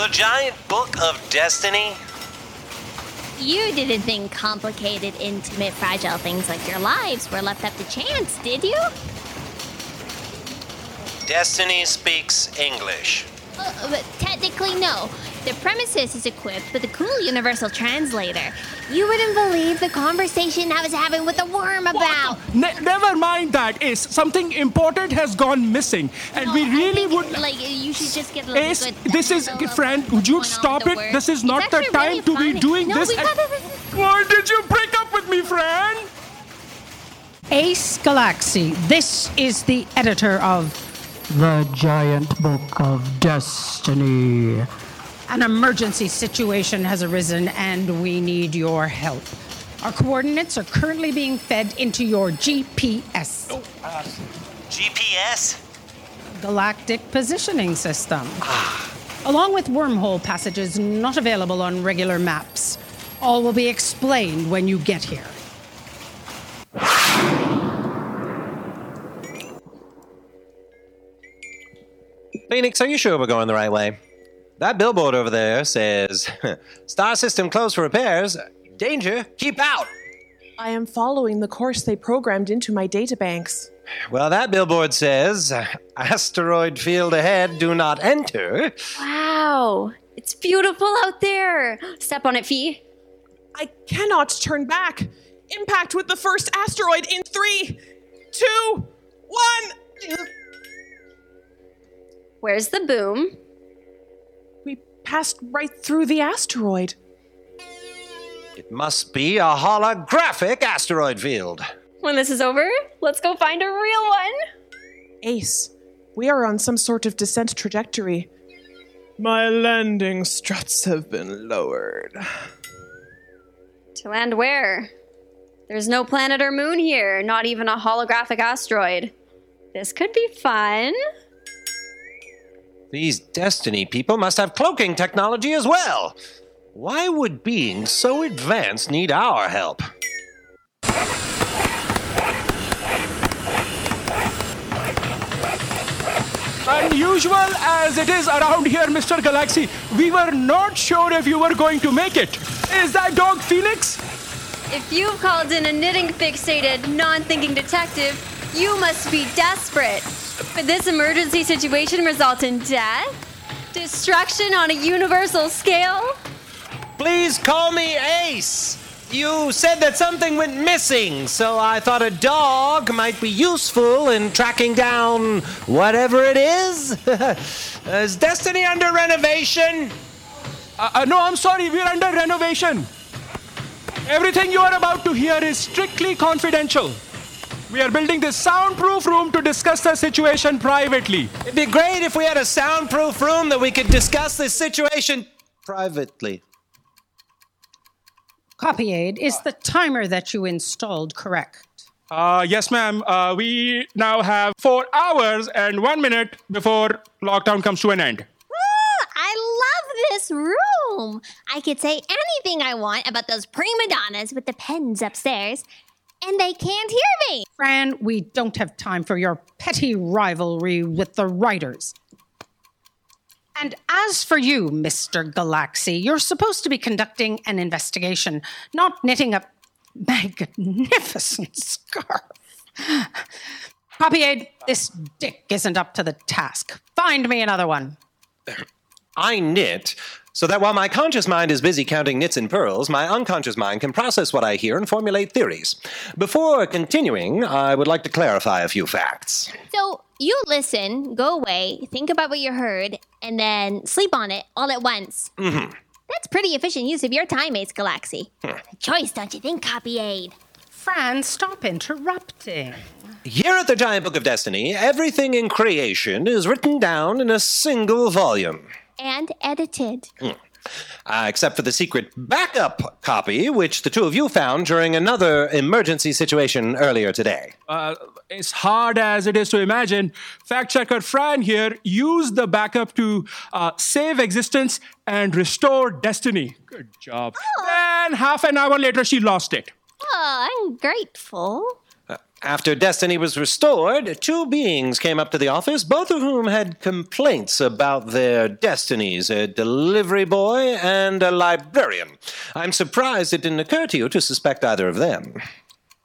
The giant book of destiny? You didn't think complicated, intimate, fragile things like your lives were left up to chance, did you? Destiny speaks English. Uh, but technically, no. The premises is equipped with a cool universal translator. You wouldn't believe the conversation I was having with the worm about. Ne- never mind that, Ace. Something important has gone missing, and No, we really would. Like, you should just get a little Ace, good this is handle of friend. what's Would you stop it? the. This is not the time really to be doing no, this. We and- Why did you break up with me, friend? Ace Galaksi, this is the editor of The Giant Book of Destiny. An emergency situation has arisen and we need your help. Our coordinates are currently being fed into your GPS, Oh, uh, GPS? Galactic Positioning System, ah. along with wormhole passages not available on regular maps. All will be explained when you get here. Phoenix, are you sure we're going the right way? That billboard over there says, Star system closed for repairs. Danger, keep out. I am following the course they programmed into my databanks. Well, that billboard says, asteroid field ahead, do not enter. Wow, it's beautiful out there. Step on it, Fee. I cannot turn back. Impact with the first asteroid in three, two, one. Where's the boom? We passed right through the asteroid. It must be a holographic asteroid field. When this is over, let's go find a real one. Ace, we are on some sort of descent trajectory. My landing struts have been lowered. To land where? There's no planet or moon here, not even a holographic asteroid. This could be fun. These Destiny people must have cloaking technology as well. Why would beings so advanced need our help? Unusual as it is around here, Mr. Galaksi, we were not sure if you were going to make it. Is that dog Phoenix? If you've called in a knitting fixated, non thinking detective, you must be desperate. Could this emergency situation result in death? Destruction on a universal scale? Please call me Ace. You said that something went missing, so I thought a dog might be useful in tracking down whatever it is. is Destiny under renovation? Uh, uh, no, I'm sorry, we're under renovation. Everything you are about to hear is strictly confidential. We are building this soundproof room to discuss the situation privately. It'd be great if we had a soundproof room that we could discuss this situation privately. Copy aid, is the timer that you installed correct? Uh, yes, ma'am. Uh, we now have four hours and one minute before lockdown comes to an end. Woo, I love this room. I could say anything I want about those prima donnas with the pens upstairs, and they can't hear me. Fran, we don't have time for your petty rivalry with the writers. And as for you, Mr. Galaksi, you're supposed to be conducting an investigation, not knitting a magnificent scarf. Copy aid, this dick isn't up to the task. Find me another one. I knit so that while my conscious mind is busy counting knits and purls, my unconscious mind can process what I hear and formulate theories. Before continuing, I would like to clarify a few facts. So you listen, go away, think about what you heard, and then sleep on it all at once. Mm-hmm. That's pretty efficient use of your time, Ace Galaksi. Choice, don't you think, Copy Aid? Fran, stop interrupting. Here at the Giant Book of Destiny, everything in creation is written down in a single volume. And edited. Uh, except for the secret backup copy, which the two of you found during another emergency situation earlier today. Uh, as hard as it is to imagine, fact checker Fran here used the backup to uh, save existence and restore destiny. Good job. And half an hour later, she lost it. Oh, I'm grateful. After Destiny was restored, two beings came up to the office, both of whom had complaints about their destinies a delivery boy and a librarian. I'm surprised it didn't occur to you to suspect either of them.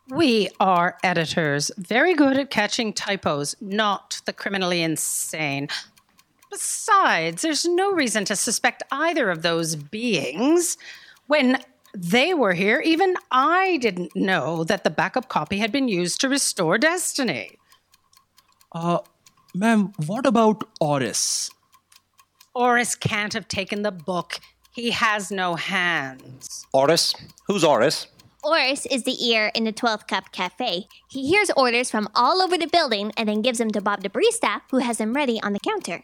We are editors, very good at catching typos, not the criminally insane. Besides, there's no reason to suspect either of those beings. When they were here, even I didn't know that the backup copy had been used to restore Destiny. Uh, ma'am, what about Oris? Oris can't have taken the book. He has no hands. Oris? Who's Oris? Oris is the ear in the 12th Cup Cafe. He hears orders from all over the building and then gives them to Bob the barista, who has them ready on the counter.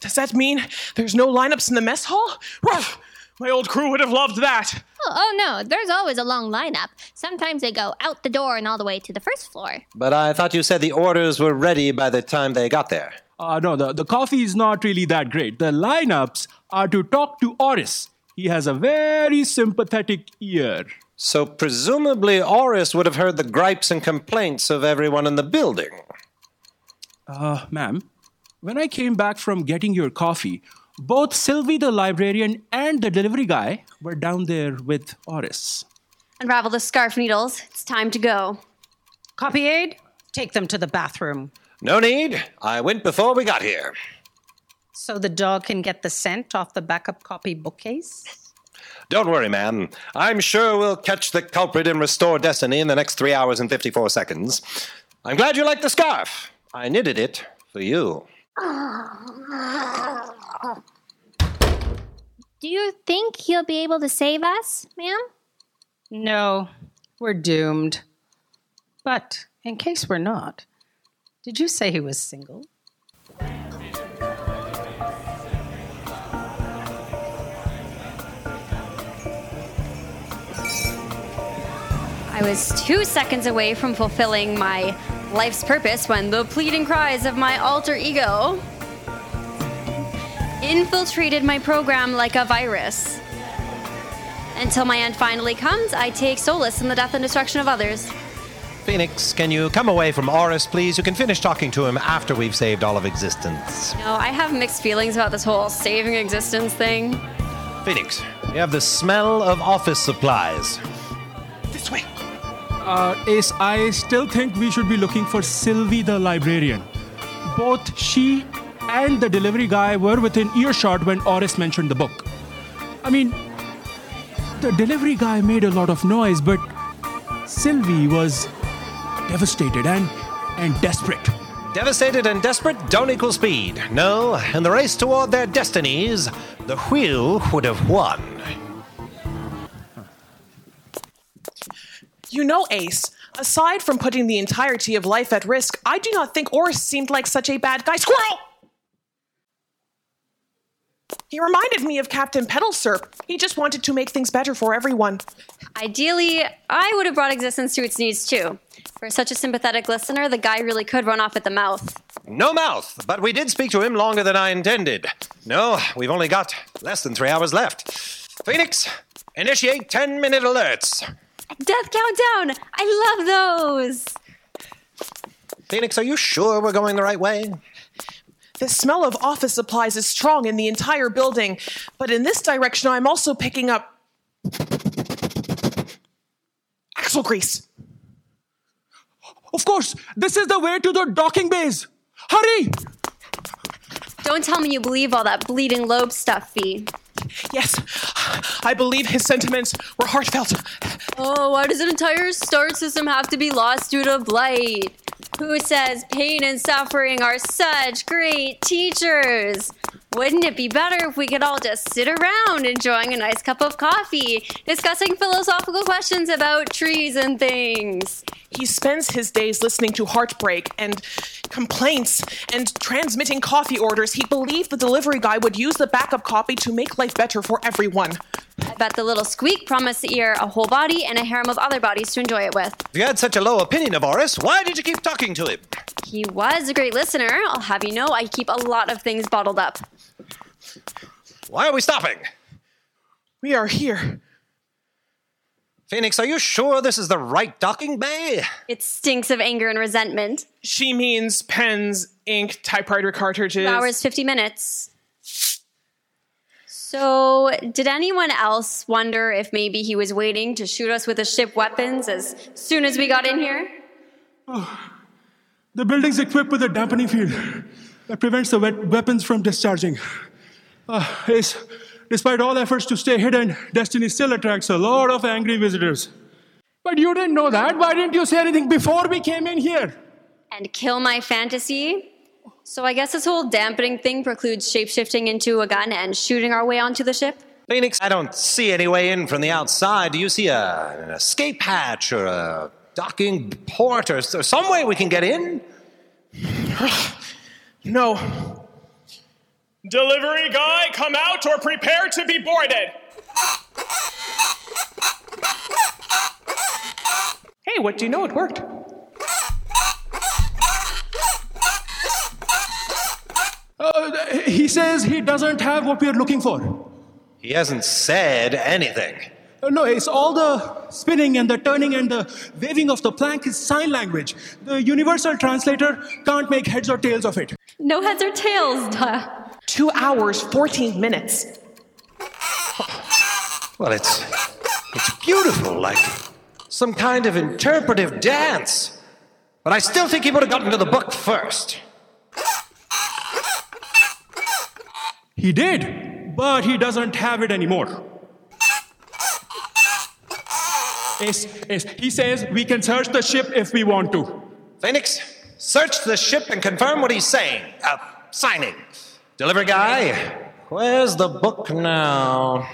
Does that mean there's no lineups in the mess hall? Rough! My old crew would have loved that. Oh, oh no, there's always a long lineup. Sometimes they go out the door and all the way to the first floor. But I thought you said the orders were ready by the time they got there. Uh, no, the, the coffee is not really that great. The lineups are to talk to Oris. He has a very sympathetic ear. So presumably Oris would have heard the gripes and complaints of everyone in the building. Uh, ma'am, when I came back from getting your coffee, both Sylvie the librarian and the delivery guy were down there with Oris. Unravel the scarf needles. It's time to go. Copy aid, take them to the bathroom. No need. I went before we got here. So the dog can get the scent off the backup copy bookcase? Don't worry, ma'am. I'm sure we'll catch the culprit and restore Destiny in the next three hours and 54 seconds. I'm glad you like the scarf. I knitted it for you. Do you think he'll be able to save us, ma'am? No, we're doomed. But in case we're not, did you say he was single? I was two seconds away from fulfilling my life's purpose when the pleading cries of my alter ego infiltrated my program like a virus. Until my end finally comes, I take solace in the death and destruction of others. Phoenix, can you come away from Oris, please? You can finish talking to him after we've saved all of existence. No, I have mixed feelings about this whole saving existence thing. Phoenix, you have the smell of office supplies. This way. Uh, I still think we should be looking for Sylvie the librarian. Both she and the delivery guy were within earshot when Oris mentioned the book. I mean, the delivery guy made a lot of noise, but Sylvie was devastated and, and desperate. Devastated and desperate don't equal speed. No, in the race toward their destinies, the wheel would have won. You know, Ace, aside from putting the entirety of life at risk, I do not think Oris seemed like such a bad guy. Squirrel! He reminded me of Captain Petalsurp. He just wanted to make things better for everyone. Ideally, I would have brought existence to its knees too. For such a sympathetic listener, the guy really could run off at the mouth. No mouth, but we did speak to him longer than I intended. No, we've only got less than three hours left. Phoenix, initiate 10 minute alerts. Death countdown! I love those! Phoenix, are you sure we're going the right way? The smell of office supplies is strong in the entire building, but in this direction, I'm also picking up axle grease. Of course, this is the way to the docking bays. Hurry! Don't tell me you believe all that bleeding lobe stuff, Fee. Yes, I believe his sentiments were heartfelt. Oh, why does an entire star system have to be lost due to blight? Who says pain and suffering are such great teachers? Wouldn't it be better if we could all just sit around enjoying a nice cup of coffee, discussing philosophical questions about trees and things? He spends his days listening to heartbreak and complaints and transmitting coffee orders. He believed the delivery guy would use the backup copy to make life better for everyone. I bet the little squeak promised the ear a whole body and a harem of other bodies to enjoy it with. If you had such a low opinion of Oris, why did you keep talking to him? He was a great listener. I'll have you know I keep a lot of things bottled up. Why are we stopping? We are here. Phoenix, are you sure this is the right docking bay? It stinks of anger and resentment. She means pens, ink, typewriter cartridges. Two hours, 50 minutes. So, did anyone else wonder if maybe he was waiting to shoot us with his ship weapons as soon as we got in here? The building's equipped with a dampening field that prevents the wet weapons from discharging. Uh, despite all efforts to stay hidden, Destiny still attracts a lot of angry visitors. But you didn't know that. Why didn't you say anything before we came in here? And kill my fantasy? So, I guess this whole dampening thing precludes shapeshifting into a gun and shooting our way onto the ship? Phoenix, I don't see any way in from the outside. Do you see a, an escape hatch or a docking port or, or some way we can get in? No. Delivery guy, come out or prepare to be boarded. Hey, what do you know? It worked. Uh, he says he doesn't have what we are looking for. He hasn't said anything. Uh, no, it's all the spinning and the turning and the waving of the plank is sign language. The universal translator can't make heads or tails of it. No heads or tails, duh. Two hours, 14 minutes. Well, it's it's beautiful, like some kind of interpretive dance. But I still think he would have gotten to the book first. He did, but he doesn't have it anymore. Ace, Ace, he says we can search the ship if we want to. Phoenix, search the ship and confirm what he's saying. Uh, signing. Delivery guy, where's the book now?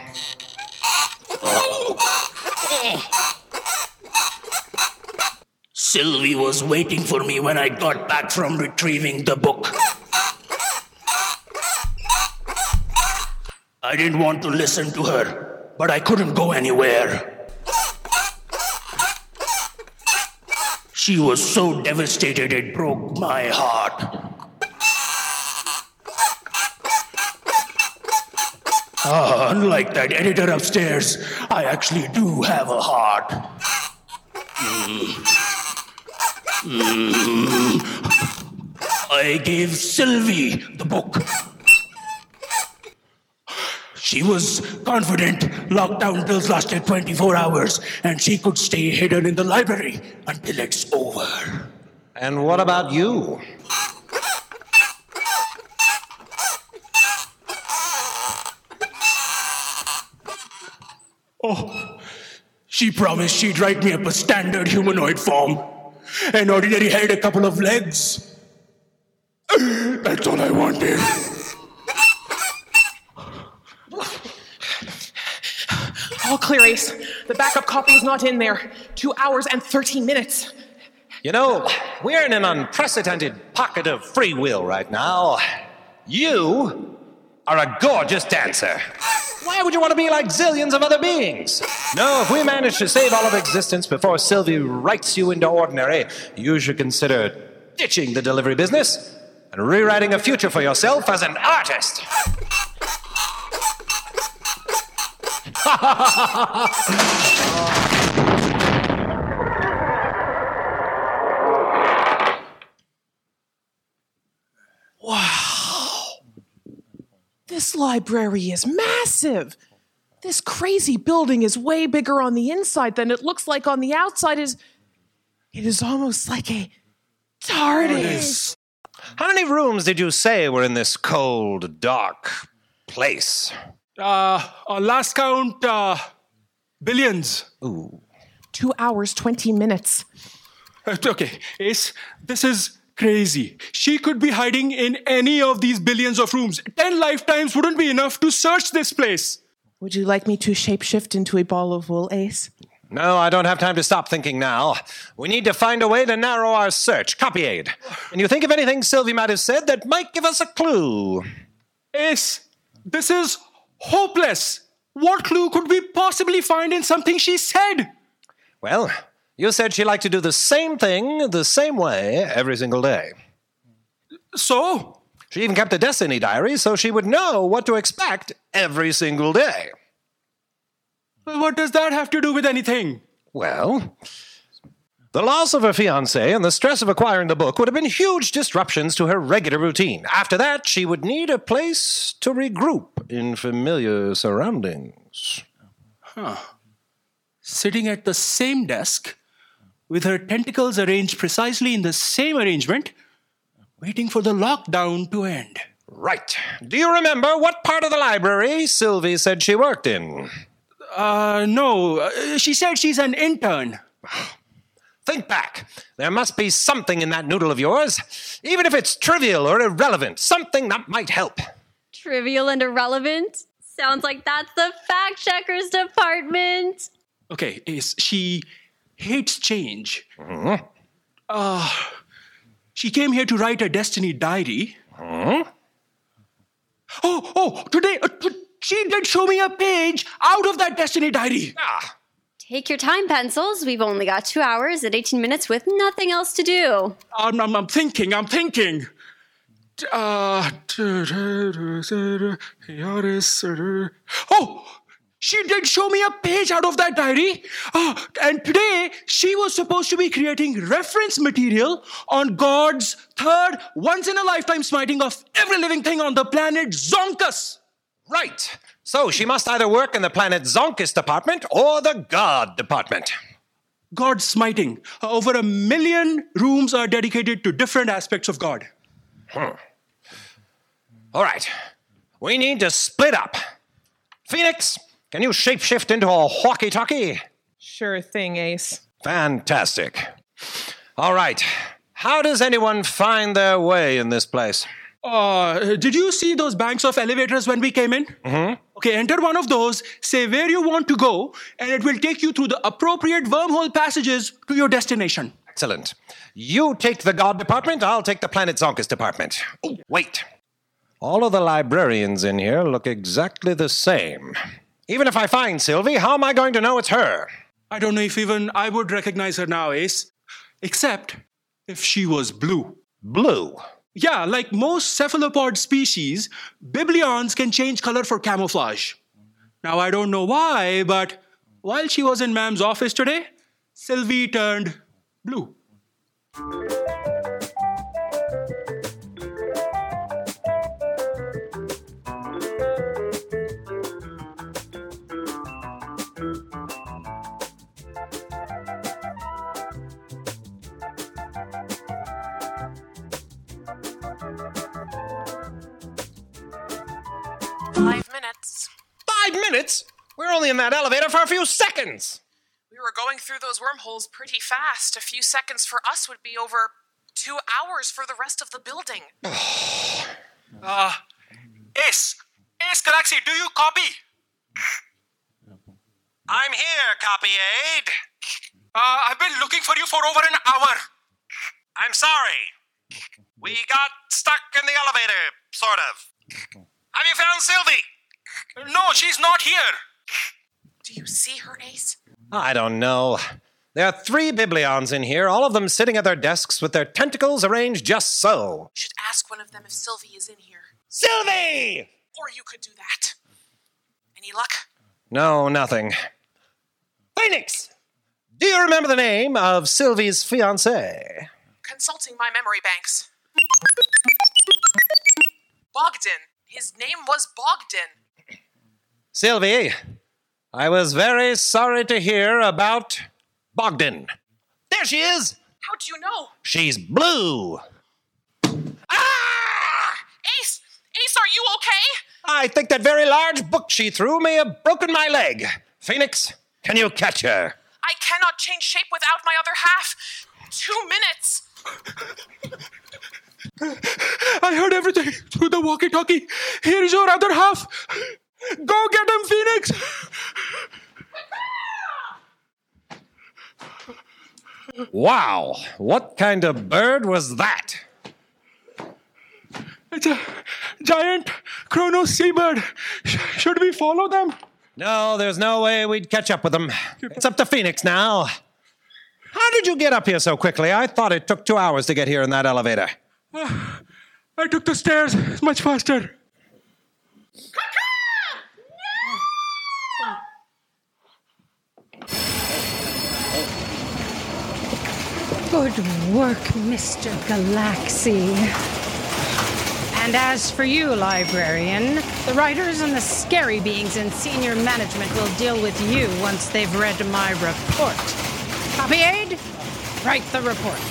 Sylvie was waiting for me when I got back from retrieving the book. I didn't want to listen to her, but I couldn't go anywhere. She was so devastated it broke my heart. Ah, unlike that editor upstairs, I actually do have a heart. I gave Sylvie the book. She was confident lockdown bills lasted 24 hours and she could stay hidden in the library until it's over. And what about you? Oh, she promised she'd write me up a standard humanoid form. An ordinary head, a couple of legs. That's all I wanted. All clear, Ace. The backup copy is not in there. Two hours and 13 minutes. You know, we're in an unprecedented pocket of free will right now. You are a gorgeous dancer. Why would you want to be like zillions of other beings? No, if we manage to save all of existence before Sylvie writes you into ordinary, you should consider ditching the delivery business and rewriting a future for yourself as an artist. This library is massive. This crazy building is way bigger on the inside than it looks like on the outside. Is it is almost like a TARDIS. How many rooms did you say were in this cold, dark place? Uh, uh, last count, uh, billions. Two hours, 20 minutes. Uh, okay, Ace, this is crazy. She could be hiding in any of these billions of rooms. Ten lifetimes wouldn't be enough to search this place. Would you like me to shapeshift into a ball of wool, Ace? No, I don't have time to stop thinking now. We need to find a way to narrow our search. Copy aid. Can you think of anything Sylvie might have said that might give us a clue? Ace, this is hopeless. What clue could we possibly find in something she said? Well, you said she liked to do the same thing the same way every single day. So? She even kept a destiny diary so she would know what to expect every single day. What does that have to do with anything? Well, the loss of her fiance and the stress of acquiring the book would have been huge disruptions to her regular routine. After that, she would need a place to regroup in familiar surroundings. Huh. Sitting at the same desk, with her tentacles arranged precisely in the same arrangement, waiting for the lockdown to end. Right. Do you remember what part of the library Sylvie said she worked in? Uh, no. uh, She said she's an intern. Think back. There must be something in that noodle of yours, even if it's trivial or irrelevant, something that might help. Trivial and irrelevant? Sounds like that's the fact checkers department. Okay, Ace, she hates change. Uh, she came here to write a destiny diary. Hmm. Oh, oh, today, uh, she did show me a page out of that destiny diary. Ah, Take your time, pencils. We've only got two hours and 18 minutes with nothing else to do. I'm, I'm, I'm thinking, I'm thinking. Uh, oh, she did show me a page out of that diary. Ah, and today, she was supposed to be creating reference material on God's third once in a lifetime smiting of every living thing on the planet Zonkus. right. So she must either work in the planet Zonkus department or the God department. God smiting. Over a million rooms are dedicated to different aspects of God. Hmm. All right. We need to split up. Phoenix, can you shapeshift into a walkie talkie? Sure thing, Ace. Fantastic. All right. How does anyone find their way in this place? Uh, did you see those banks of elevators when we came in? Mm-hmm. Okay, enter one of those, say where you want to go, and it will take you through the appropriate wormhole passages to your destination. Excellent. You take the God department, I'll take the Planet Zonkus department. Oh, wait. All of the librarians in here look exactly the same. Even if I find Sylvie, how am I going to know it's her? I don't know if even I would recognize her now, Ace. Except if she was blue. Blue. Yeah, like most cephalopod species, biblions can change color for camouflage. Now, I don't know why, but while she was in Ma'am's office today, Sylvie turned blue. Minutes? We're only in that elevator for a few seconds. We were going through those wormholes pretty fast. A few seconds for us would be over two hours for the rest of the building. Uh, Ace, Ace Galaksi, do you copy? I'm here, copy aid. Uh, I've been looking for you for over an hour. I'm sorry. We got stuck in the elevator, sort of. Have you found Sylvie? No, she's not here. Do you see her, Ace? I don't know. There are three Biblions in here, all of them sitting at their desks with their tentacles arranged just so. Should ask one of them if Sylvie is in here. Sylvie! Or you could do that. Any luck? No, nothing. Phoenix! Do you remember the name of Sylvie's fiance? Consulting my memory banks. Bogdan. His name was Bogdan. Sylvie, I was very sorry to hear about Bogdan. There she is! How do you know? She's blue! Ah! Ace! Ace, are you okay? I think that very large book she threw may have broken my leg. Phoenix, can you catch her? I cannot change shape without my other half. Two minutes. I heard everything through the walkie talkie. Here's your other half. Go get him, Phoenix. Wow, what kind of bird was that? It's a giant Chronos seabird. Sh- should we follow them? No, there's no way we'd catch up with them. It's up to Phoenix now. How did you get up here so quickly? I thought it took two hours to get here in that elevator. Ah, I took the stairs. It's much faster. Good work, Mr. Galaksi. And as for you, librarian, the writers and the scary beings in senior management will deal with you once they've read my report. Copy aid? Write the report.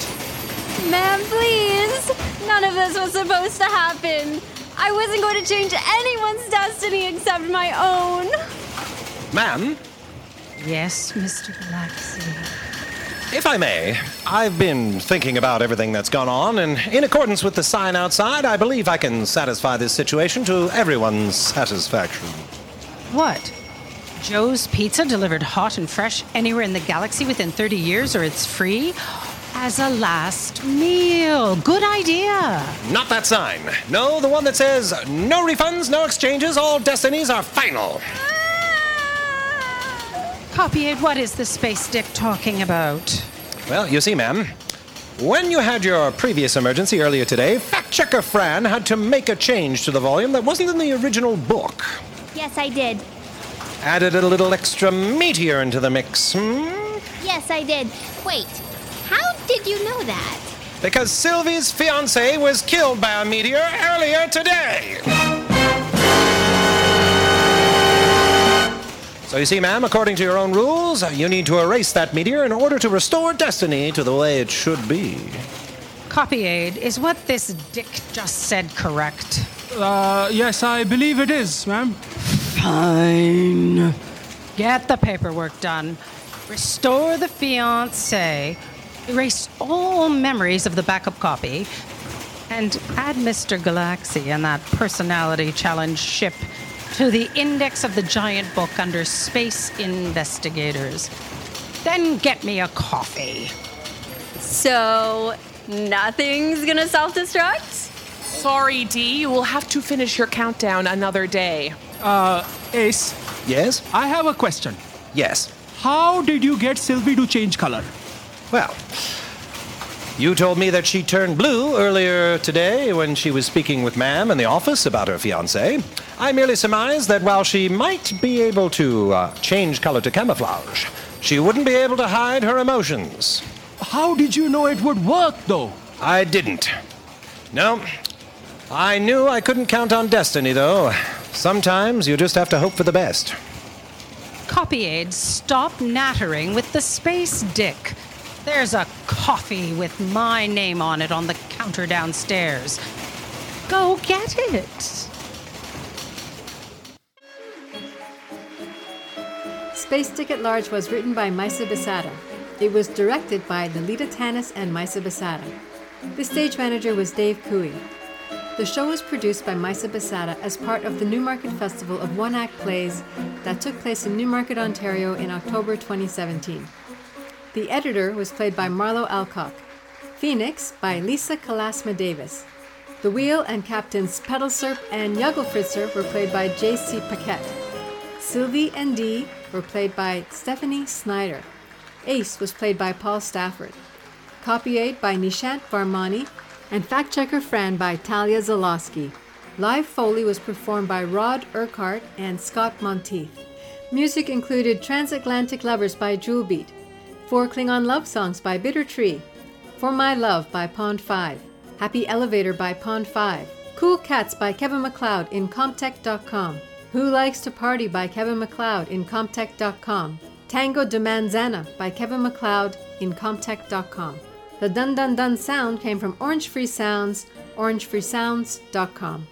Ma'am, please. None of this was supposed to happen. I wasn't going to change anyone's destiny except my own. Ma'am, Yes, Mr. Galaksi. If I may, I've been thinking about everything that's gone on, and in accordance with the sign outside, I believe I can satisfy this situation to everyone's satisfaction. What? Joe's Pizza delivered hot and fresh anywhere in the galaxy within 30 years, or it's free? As a last meal. Good idea. Not that sign. No, the one that says no refunds, no exchanges, all destinies are final. Copy aid, what is the space dick talking about? Well, you see, ma'am, when you had your previous emergency earlier today, fact checker Fran had to make a change to the volume that wasn't in the original book. Yes, I did. Added a little extra meteor into the mix. Hmm? Yes, I did. Wait, how did you know that? Because Sylvie's fiance was killed by a meteor earlier today. So you see, ma'am, according to your own rules, you need to erase that meteor in order to restore destiny to the way it should be. Copy aid, is what this dick just said correct? Uh, yes, I believe it is, ma'am. Fine. Get the paperwork done. Restore the fiance. Erase all memories of the backup copy. And add Mr. Galaksi and that personality challenge ship to the index of the giant book under Space Investigators. Then get me a coffee. So, nothing's gonna self destruct? Sorry, D. You will have to finish your countdown another day. Uh, Ace, Yes? I have a question. Yes. How did you get Sylvie to change color? Well, you told me that she turned blue earlier today when she was speaking with Ma'am in the office about her fiance. I merely surmised that while she might be able to uh, change color to camouflage, she wouldn't be able to hide her emotions. How did you know it would work, though? I didn't. No. I knew I couldn't count on destiny, though. Sometimes you just have to hope for the best. Copy aid, stop nattering with the space dick. There's a coffee with my name on it on the counter downstairs. Go get it. Space Dick at Large was written by Maisa Besada. It was directed by Nalita Tanis and Maisa Besada. The stage manager was Dave Cooey. The show was produced by Maisa Besada as part of the Newmarket Festival of One Act Plays that took place in Newmarket, Ontario in October 2017. The editor was played by Marlo Alcock. Phoenix by Lisa Kalasma Davis. The Wheel and Captains Pedalsurp and Jugglefritzer were played by J.C. Paquette. Sylvie and Dee were played by Stephanie Snyder. Ace was played by Paul Stafford. Copy aid by Nishant Varmani and fact checker Fran by Talia Zalosky. Live Foley was performed by Rod Urquhart and Scott Monteith. Music included Transatlantic Lovers by Jewelbeat, Four Klingon Love Songs by Bitter Tree, For My Love by Pond 5, Happy Elevator by Pond 5, Cool Cats by Kevin MacLeod in Comtech.com, Who Likes to Party by Kevin MacLeod in Comtech.com, Tango de Manzana by Kevin MacLeod in Comtech.com. The Dun Dun Dun sound came from Orange Free Sounds, orangefreesounds.com.